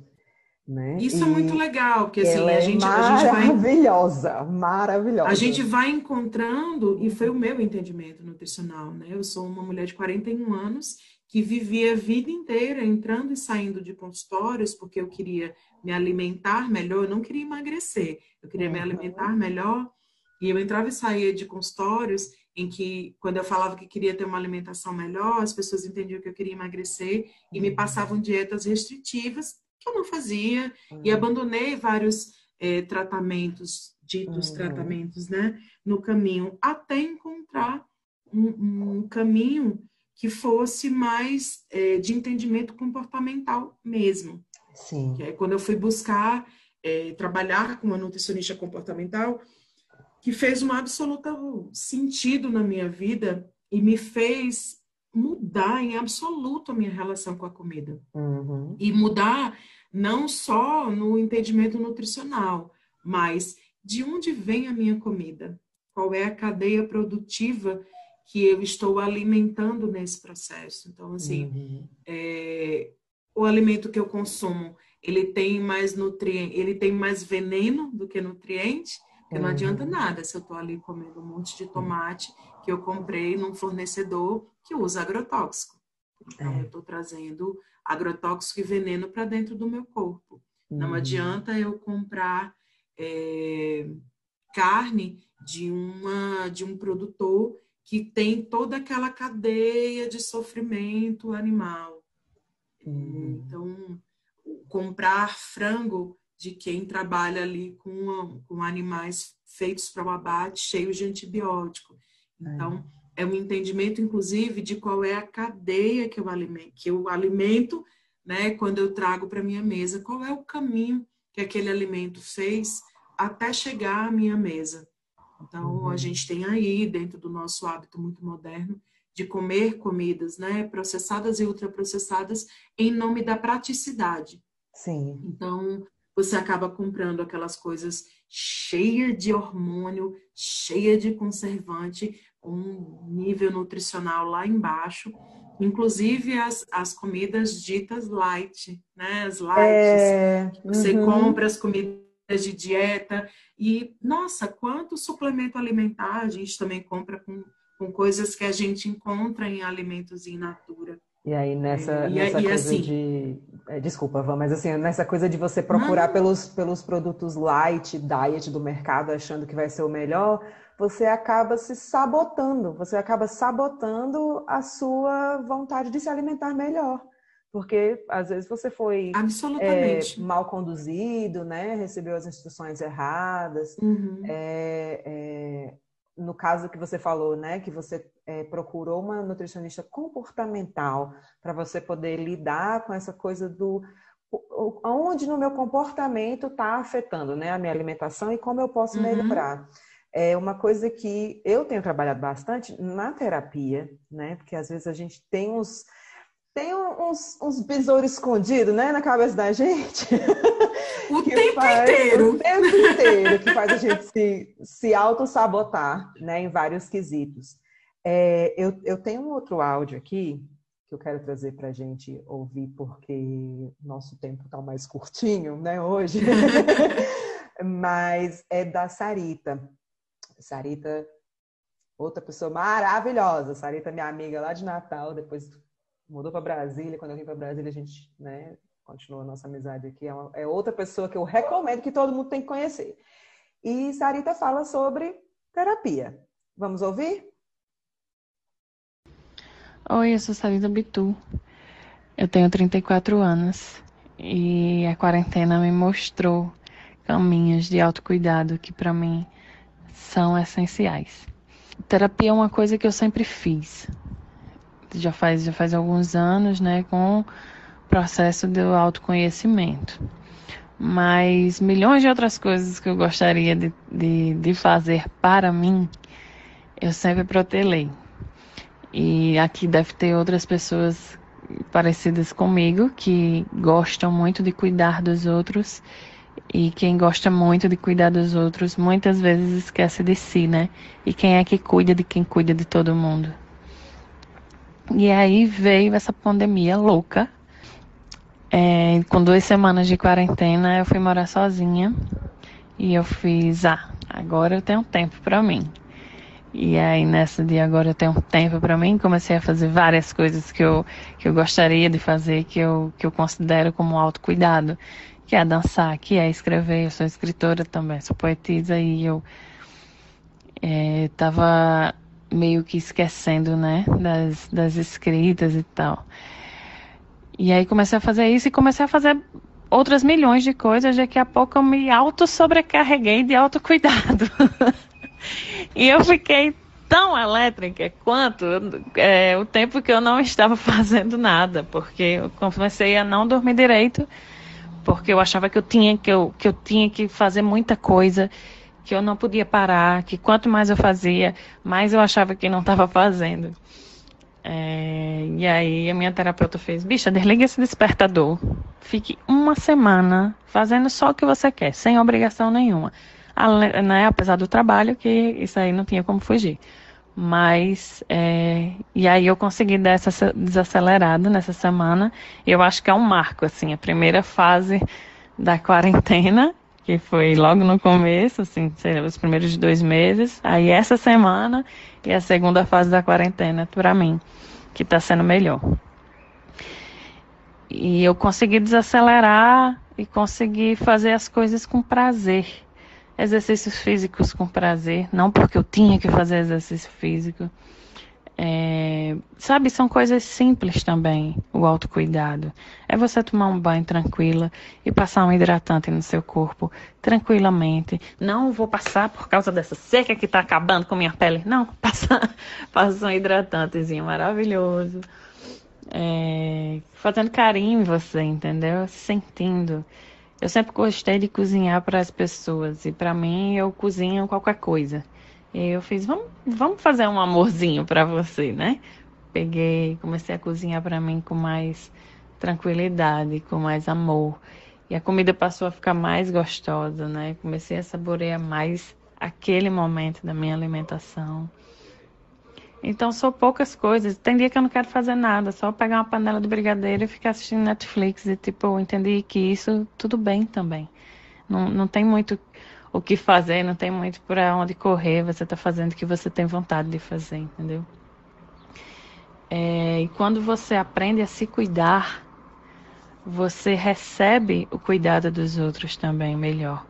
Né? Isso e é muito legal, porque assim, a é gente, a gente vai. Maravilhosa, maravilhosa. A gente vai encontrando, e foi o meu entendimento nutricional, né? Eu sou uma mulher de 41 anos que vivia a vida inteira entrando e saindo de consultórios porque eu queria me alimentar melhor, eu não queria emagrecer, eu queria uhum. me alimentar melhor. E eu entrava e saía de consultórios em que, quando eu falava que queria ter uma alimentação melhor, as pessoas entendiam que eu queria emagrecer e me uhum. passavam dietas restritivas que eu não fazia uhum. e abandonei vários é, tratamentos, ditos uhum. tratamentos, né, no caminho, até encontrar um, um caminho que fosse mais é, de entendimento comportamental mesmo. Sim. Que é quando eu fui buscar é, trabalhar com uma nutricionista comportamental, que fez um absoluto sentido na minha vida e me fez mudar em absoluto a minha relação com a comida. Uhum. E mudar não só no entendimento nutricional, mas de onde vem a minha comida? Qual é a cadeia produtiva que eu estou alimentando nesse processo? Então, assim, uhum. é, o alimento que eu consumo, ele tem mais nutriente, ele tem mais veneno do que nutriente, porque uhum. não adianta nada se eu estou ali comendo um monte de tomate que eu comprei num fornecedor que usa agrotóxico. Então, é. eu estou trazendo agrotóxico e veneno para dentro do meu corpo. Uhum. Não adianta eu comprar é, carne de uma de um produtor que tem toda aquela cadeia de sofrimento animal. Uhum. Então, comprar frango de quem trabalha ali com, com animais feitos para o abate, cheios de antibiótico. Então, é. É um entendimento, inclusive, de qual é a cadeia que eu alimento, que eu alimento, né, quando eu trago para minha mesa, qual é o caminho que aquele alimento fez até chegar à minha mesa. Então, uhum. a gente tem aí, dentro do nosso hábito muito moderno, de comer comidas né, processadas e ultraprocessadas em nome da praticidade. Sim. Então, você acaba comprando aquelas coisas cheias de hormônio, cheia de conservante, um nível nutricional lá embaixo, inclusive as, as comidas ditas light, né? As lights. É... Você uhum. compra as comidas de dieta e, nossa, quanto suplemento alimentar a gente também compra com, com coisas que a gente encontra em alimentos in natura. E aí nessa, e, nessa e, coisa assim, de. É, desculpa, Van, mas assim, nessa coisa de você procurar pelos, pelos produtos light, diet do mercado, achando que vai ser o melhor, você acaba se sabotando, você acaba sabotando a sua vontade de se alimentar melhor. Porque às vezes você foi é, mal conduzido, né? recebeu as instruções erradas. Uhum. É, é, no caso que você falou, né? que você é, procurou uma nutricionista comportamental para você poder lidar com essa coisa do onde no meu comportamento está afetando né, a minha alimentação e como eu posso uhum. melhorar. É uma coisa que eu tenho trabalhado bastante na terapia, né? Porque às vezes a gente tem uns tem uns, uns besouros escondidos, né, na cabeça da gente. O tempo faz, inteiro. O tempo inteiro, que faz a gente se, se auto-sabotar, né, em vários quesitos. É, eu, eu tenho um outro áudio aqui que eu quero trazer para a gente ouvir, porque nosso tempo está mais curtinho, né, hoje. Mas é da Sarita. Sarita, outra pessoa maravilhosa. Sarita, minha amiga lá de Natal, depois mudou para Brasília. Quando eu vim para Brasília, a gente né, continua a nossa amizade aqui. É, uma, é, outra pessoa que eu recomendo que todo mundo tem que conhecer. E Sarita fala sobre terapia. Vamos ouvir? Oi, eu sou Sarita Bitu. Eu tenho 34 anos e a quarentena me mostrou caminhos de autocuidado que para mim são essenciais. Terapia é uma coisa que eu sempre fiz, já faz, já faz alguns anos, né, com o processo do autoconhecimento. Mas milhões de outras coisas que eu gostaria de, de, de fazer para mim, eu sempre protelei. E aqui deve ter outras pessoas parecidas comigo que gostam muito de cuidar dos outros e quem gosta muito de cuidar dos outros muitas vezes esquece de si, né? E quem é que cuida de quem cuida de todo mundo? E aí veio essa pandemia louca. É, com duas semanas de quarentena, eu fui morar sozinha. E eu fiz, ah, agora eu tenho tempo para mim. E aí, nessa de agora eu tenho tempo para mim, comecei a fazer várias coisas que eu, que eu gostaria de fazer, que eu, que eu considero como autocuidado, que é dançar, que é escrever. Eu sou escritora também, sou poetisa e eu estava é, meio que esquecendo, né, das, das escritas e tal. E aí comecei a fazer isso e comecei a fazer outras milhões de coisas. Daqui a pouco eu me auto-sobrecarreguei de autocuidado. e eu fiquei tão elétrica quanto é, o tempo que eu não estava fazendo nada, porque eu comecei a não dormir direito, porque eu achava que eu tinha que, eu, que, eu tinha que fazer muita coisa que eu não podia parar, que quanto mais eu fazia, mais eu achava que não estava fazendo. É, e aí a minha terapeuta fez, bicha, desliga esse despertador. Fique uma semana fazendo só o que você quer, sem obrigação nenhuma. né, apesar do trabalho, que isso aí não tinha como fugir. Mas, é, e aí eu consegui dar essa desacelerada nessa semana. Eu acho que é um marco, assim, a primeira fase da quarentena que foi logo no começo, assim, os primeiros dois meses. Aí essa semana e a segunda fase da quarentena para mim, que está sendo melhor. E eu consegui desacelerar e consegui fazer as coisas com prazer. Exercícios físicos com prazer, não porque eu tinha que fazer exercício físico. É, sabe, são coisas simples também, o autocuidado. É você tomar um banho tranquila e passar um hidratante no seu corpo tranquilamente. Não vou passar por causa dessa seca que está acabando com minha pele. Não, passar, passa um hidratantezinho maravilhoso. É, fazendo carinho em você, entendeu? Sentindo. Eu sempre gostei de cozinhar para as pessoas e para mim eu cozinho qualquer coisa. E eu fiz, vamos, vamos fazer um amorzinho para você, né? Peguei, comecei a cozinhar para mim com mais tranquilidade, com mais amor. E a comida passou a ficar mais gostosa, né? Comecei a saborear mais aquele momento da minha alimentação. Então, são poucas coisas. Tem dia que eu não quero fazer nada, só pegar uma panela de brigadeiro e ficar assistindo Netflix. E, tipo, eu entendi que isso tudo bem também. Não, não tem muito o que fazer, não tem muito para onde correr, você está fazendo o que você tem vontade de fazer, entendeu? É, e quando você aprende a se cuidar, você recebe o cuidado dos outros também melhor.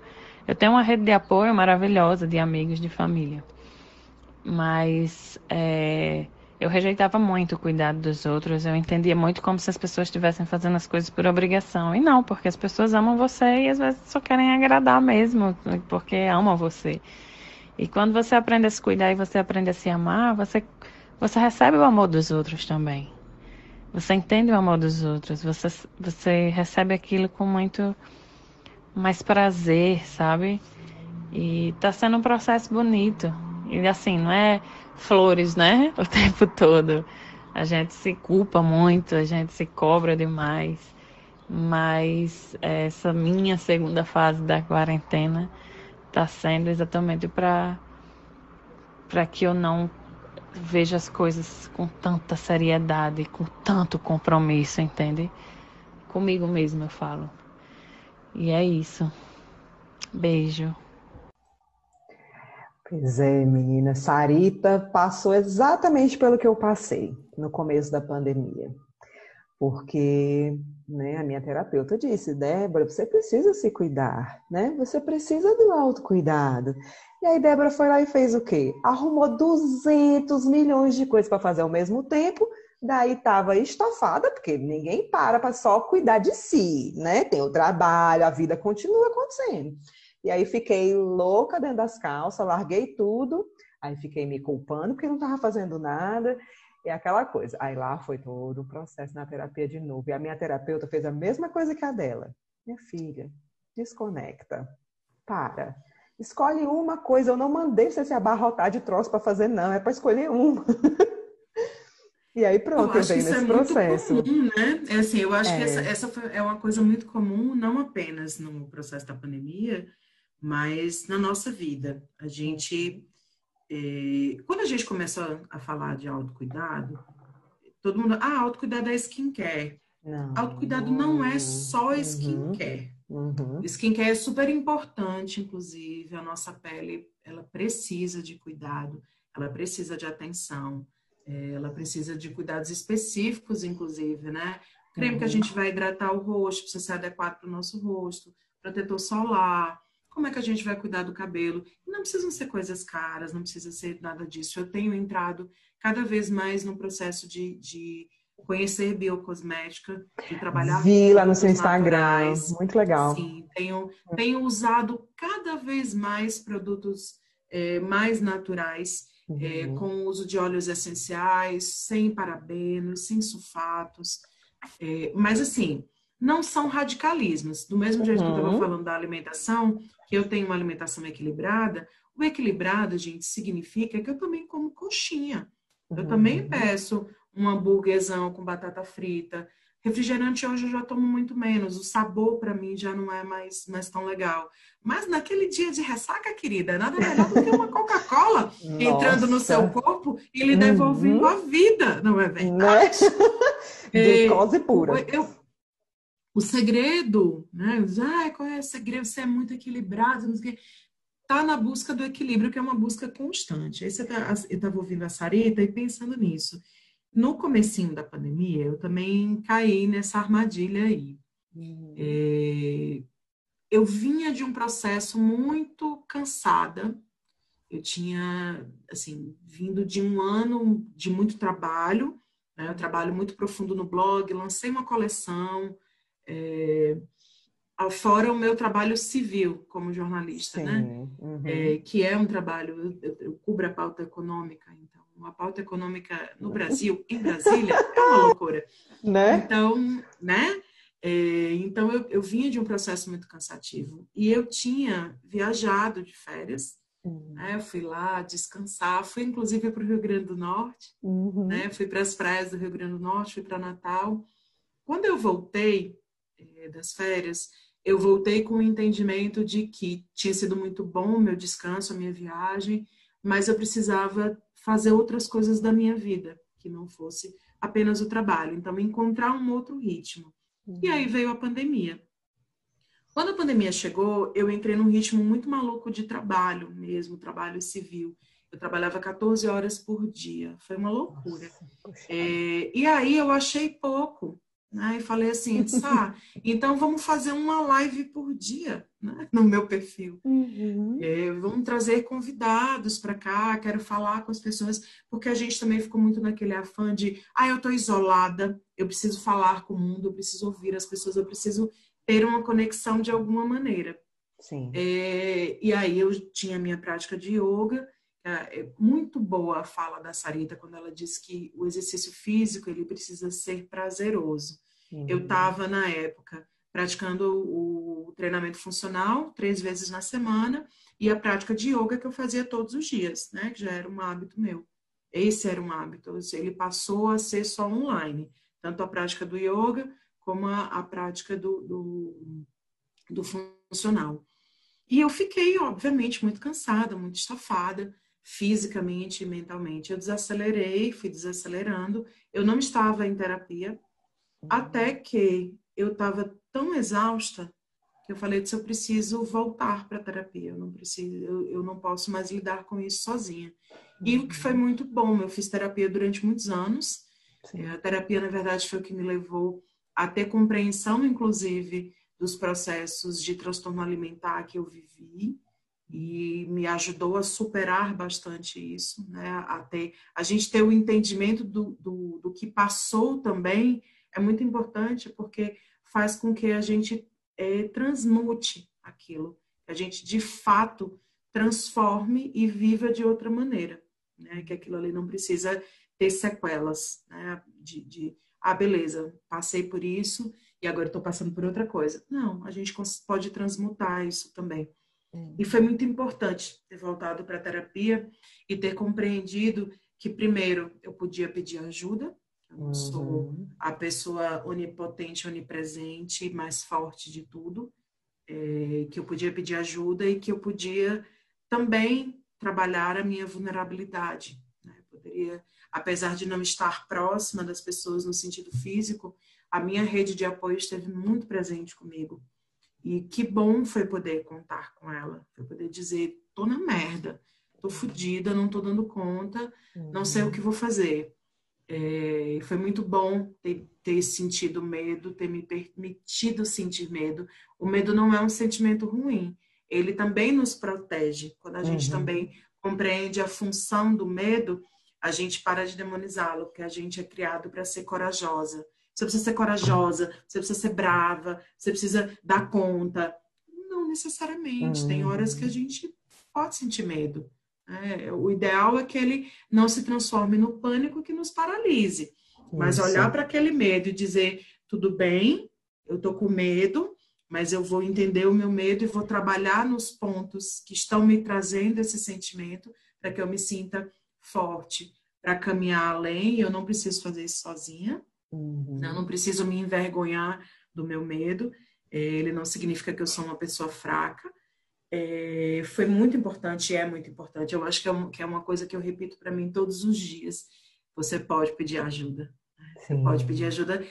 Eu tenho uma rede de apoio maravilhosa de amigos, de família, mas é, eu rejeitava muito o cuidado dos outros, eu entendia muito como se as pessoas estivessem fazendo as coisas por obrigação. E não, porque as pessoas amam você e às vezes só querem agradar mesmo, porque amam você. E quando você aprende a se cuidar e você aprende a se amar, você, você recebe o amor dos outros também. Você entende o amor dos outros, você, você recebe aquilo com muito mais prazer, sabe? E tá sendo um processo bonito. E assim, não é flores, né? O tempo todo. A gente se culpa muito, a gente se cobra demais. Mas essa minha segunda fase da quarentena está sendo exatamente para para que eu não veja as coisas com tanta seriedade, com tanto compromisso, entende? Comigo mesmo eu falo. E é isso. Beijo. Pois é, menina. Sarita passou exatamente pelo que eu passei no começo da pandemia. Porque né, a minha terapeuta disse, Débora, você precisa se cuidar, né? Você precisa do autocuidado. E aí Débora foi lá e fez o quê? Arrumou 200 milhões de coisas para fazer ao mesmo tempo. Daí estava estafada, porque ninguém para para só cuidar de si, né? Tem o trabalho, a vida continua acontecendo. E aí fiquei louca dentro das calças, larguei tudo, aí fiquei me culpando porque não estava fazendo nada. E aquela coisa. Aí lá foi todo o processo na terapia de novo. E a minha terapeuta fez a mesma coisa que a dela. Minha filha, desconecta. Para. Escolhe uma coisa. Eu não mandei você se abarrotar de troço para fazer, não. É para escolher uma. e aí pronto, eu, eu venho nesse é processo. Muito comum, né? É assim, eu acho é. que essa, essa é uma coisa muito comum, não apenas no processo da pandemia, mas na nossa vida. A gente, é, quando a gente começa a falar de autocuidado, todo mundo, ah, autocuidado é skincare. Não. Autocuidado não é só uhum. skincare. Uhum. Skincare é super importante, inclusive, a nossa pele, ela precisa de cuidado, ela precisa de atenção, é, ela precisa de cuidados específicos, inclusive, né? Creme uhum. que a uhum. gente vai hidratar o rosto, precisa ser adequado para o nosso rosto, protetor solar, como é que a gente vai cuidar do cabelo? Não precisam ser coisas caras, não precisa ser nada disso. Eu tenho entrado cada vez mais no processo de, de conhecer biocosmética, de trabalhar. Vi lá no seu Instagram, naturais. muito legal. Sim, tenho, tenho usado cada vez mais produtos é, mais naturais, é, uhum. é, com o uso de óleos essenciais, sem parabenos, sem sulfatos. É, mas assim, não são radicalismos. Do mesmo jeito uhum. que eu estava uhum. falando da alimentação, que eu tenho uma alimentação equilibrada, o equilibrado, gente, significa que eu também como coxinha. Eu uhum. também peço um hambúrguerzão com batata frita. Refrigerante hoje eu já tomo muito menos. O sabor para mim já não é mais, mais tão legal. Mas naquele dia de ressaca, querida, nada melhor do que uma Coca-Cola entrando no seu corpo e lhe devolvendo uhum. a vida, não é verdade? Né? Glicose pura. Eu, o segredo, né? Ah, qual é o segredo? Você é muito equilibrado, não sei o quê. Tá na busca do equilíbrio, que é uma busca constante. Aí você tá, eu estava ouvindo a Sarita e pensando nisso. No comecinho da pandemia, eu também caí nessa armadilha aí. Uhum. É, eu vinha de um processo muito cansada. Eu tinha, assim, vindo de um ano de muito trabalho, né? Eu trabalho muito profundo no blog, lancei uma coleção, é, fora o meu trabalho civil como jornalista, Sim, né? Uhum. É, que é um trabalho, eu, eu cubro a pauta econômica, então a pauta econômica no Brasil, em Brasília, é uma loucura. Né? Então, né? É, então eu, eu vinha de um processo muito cansativo e eu tinha viajado de férias. Uhum. Né? Eu fui lá descansar, fui inclusive para o Rio Grande do Norte, uhum. né? fui para as praias do Rio Grande do Norte, fui para Natal. Quando eu voltei das férias, eu voltei com o entendimento de que tinha sido muito bom o meu descanso, a minha viagem, mas eu precisava fazer outras coisas da minha vida, que não fosse apenas o trabalho. Então, encontrar um outro ritmo. Uhum. E aí veio a pandemia. Quando a pandemia chegou, eu entrei num ritmo muito maluco de trabalho mesmo, trabalho civil. Eu trabalhava 14 horas por dia. Foi uma loucura. Nossa, é, e aí eu achei pouco. Né? E falei assim, ah, então vamos fazer uma live por dia né? no meu perfil. Uhum. É, vamos trazer convidados para cá, quero falar com as pessoas, porque a gente também ficou muito naquele afã de, ah, eu estou isolada, eu preciso falar com o mundo, eu preciso ouvir as pessoas, eu preciso ter uma conexão de alguma maneira. Sim. É, e aí eu tinha a minha prática de yoga, é, é muito boa a fala da Sarita quando ela diz que o exercício físico ele precisa ser prazeroso. Uhum. Eu estava na época praticando o treinamento funcional três vezes na semana e a prática de yoga que eu fazia todos os dias, né? Que já era um hábito meu. Esse era um hábito. Ele passou a ser só online, tanto a prática do yoga como a, a prática do, do, do funcional. E eu fiquei, obviamente, muito cansada, muito estafada fisicamente e mentalmente. Eu desacelerei, fui desacelerando. Eu não estava em terapia, até que eu estava tão exausta que eu falei se eu preciso voltar para a terapia. Eu não preciso, eu, eu, não posso mais lidar com isso sozinha. E o que foi muito bom, eu fiz terapia durante muitos anos. Sim. A terapia, na verdade, foi o que me levou a ter compreensão, inclusive, dos processos de transtorno alimentar que eu vivi e me ajudou a superar bastante isso, né? A, ter, a gente ter o entendimento do, do, do, que passou também é muito importante porque faz com que a gente é, transmute aquilo, que a gente de fato transforme e viva de outra maneira, né? Que aquilo ali não precisa ter sequelas, né? De, de ah, beleza, passei por isso e agora estou passando por outra coisa. Não, a gente pode transmutar isso também. E foi muito importante ter voltado para a terapia e ter compreendido que, primeiro, eu podia pedir ajuda, não uhum. sou a pessoa onipotente, onipresente, mais forte de tudo, é, que eu podia pedir ajuda e que eu podia também trabalhar a minha vulnerabilidade. Né? Poderia, apesar de não estar próxima das pessoas no sentido físico, a minha rede de apoio esteve muito presente comigo. E que bom foi poder contar com ela, foi poder dizer, tô na merda, tô fodida, não tô dando conta, uhum. não sei o que vou fazer. É, foi muito bom ter, ter sentido medo, ter me permitido sentir medo. O medo não é um sentimento ruim, ele também nos protege. Quando a uhum. gente também compreende a função do medo, a gente para de demonizá-lo, porque a gente é criado para ser corajosa. Você precisa ser corajosa, você precisa ser brava, você precisa dar conta. Não necessariamente. Uhum. Tem horas que a gente pode sentir medo. É, o ideal é que ele não se transforme no pânico que nos paralise. Mas Isso. olhar para aquele medo e dizer: tudo bem, eu estou com medo, mas eu vou entender o meu medo e vou trabalhar nos pontos que estão me trazendo esse sentimento para que eu me sinta forte para caminhar além. Eu não preciso fazer isso sozinha. Uhum. Eu não preciso me envergonhar do meu medo. É, ele não significa que eu sou uma pessoa fraca. É, foi muito importante, é muito importante. Eu acho que é, um, que é uma coisa que eu repito para mim todos os dias. Você pode pedir ajuda. Né? Você pode pedir ajuda.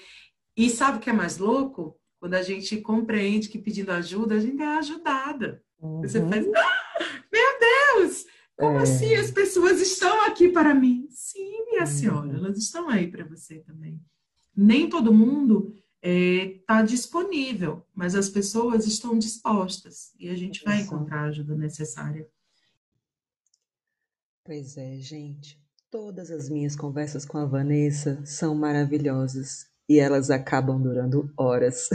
E sabe o que é mais louco? Quando a gente compreende que pedindo ajuda, a gente é ajudada. Uhum. Você faz, ah, meu Deus! Como é. assim as pessoas estão aqui para mim? Sim, minha uhum. senhora, elas estão aí para você também nem todo mundo está é, tá disponível, mas as pessoas estão dispostas e a gente vai encontrar a ajuda necessária. Pois é, gente. Todas as minhas conversas com a Vanessa são maravilhosas e elas acabam durando horas.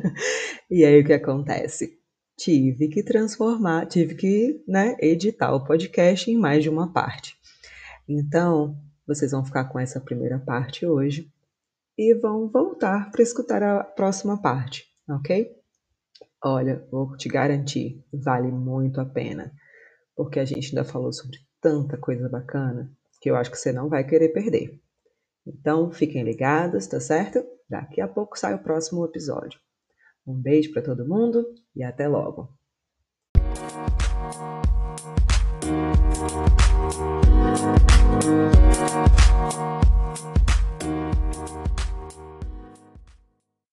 e aí o que acontece? Tive que transformar, tive que né, editar o podcast em mais de uma parte. Então, vocês vão ficar com essa primeira parte hoje e vão voltar para escutar a próxima parte, ok? Olha, vou te garantir, vale muito a pena, porque a gente ainda falou sobre tanta coisa bacana que eu acho que você não vai querer perder. Então, fiquem ligados, tá certo? Daqui a pouco sai o próximo episódio. Um beijo para todo mundo e até logo.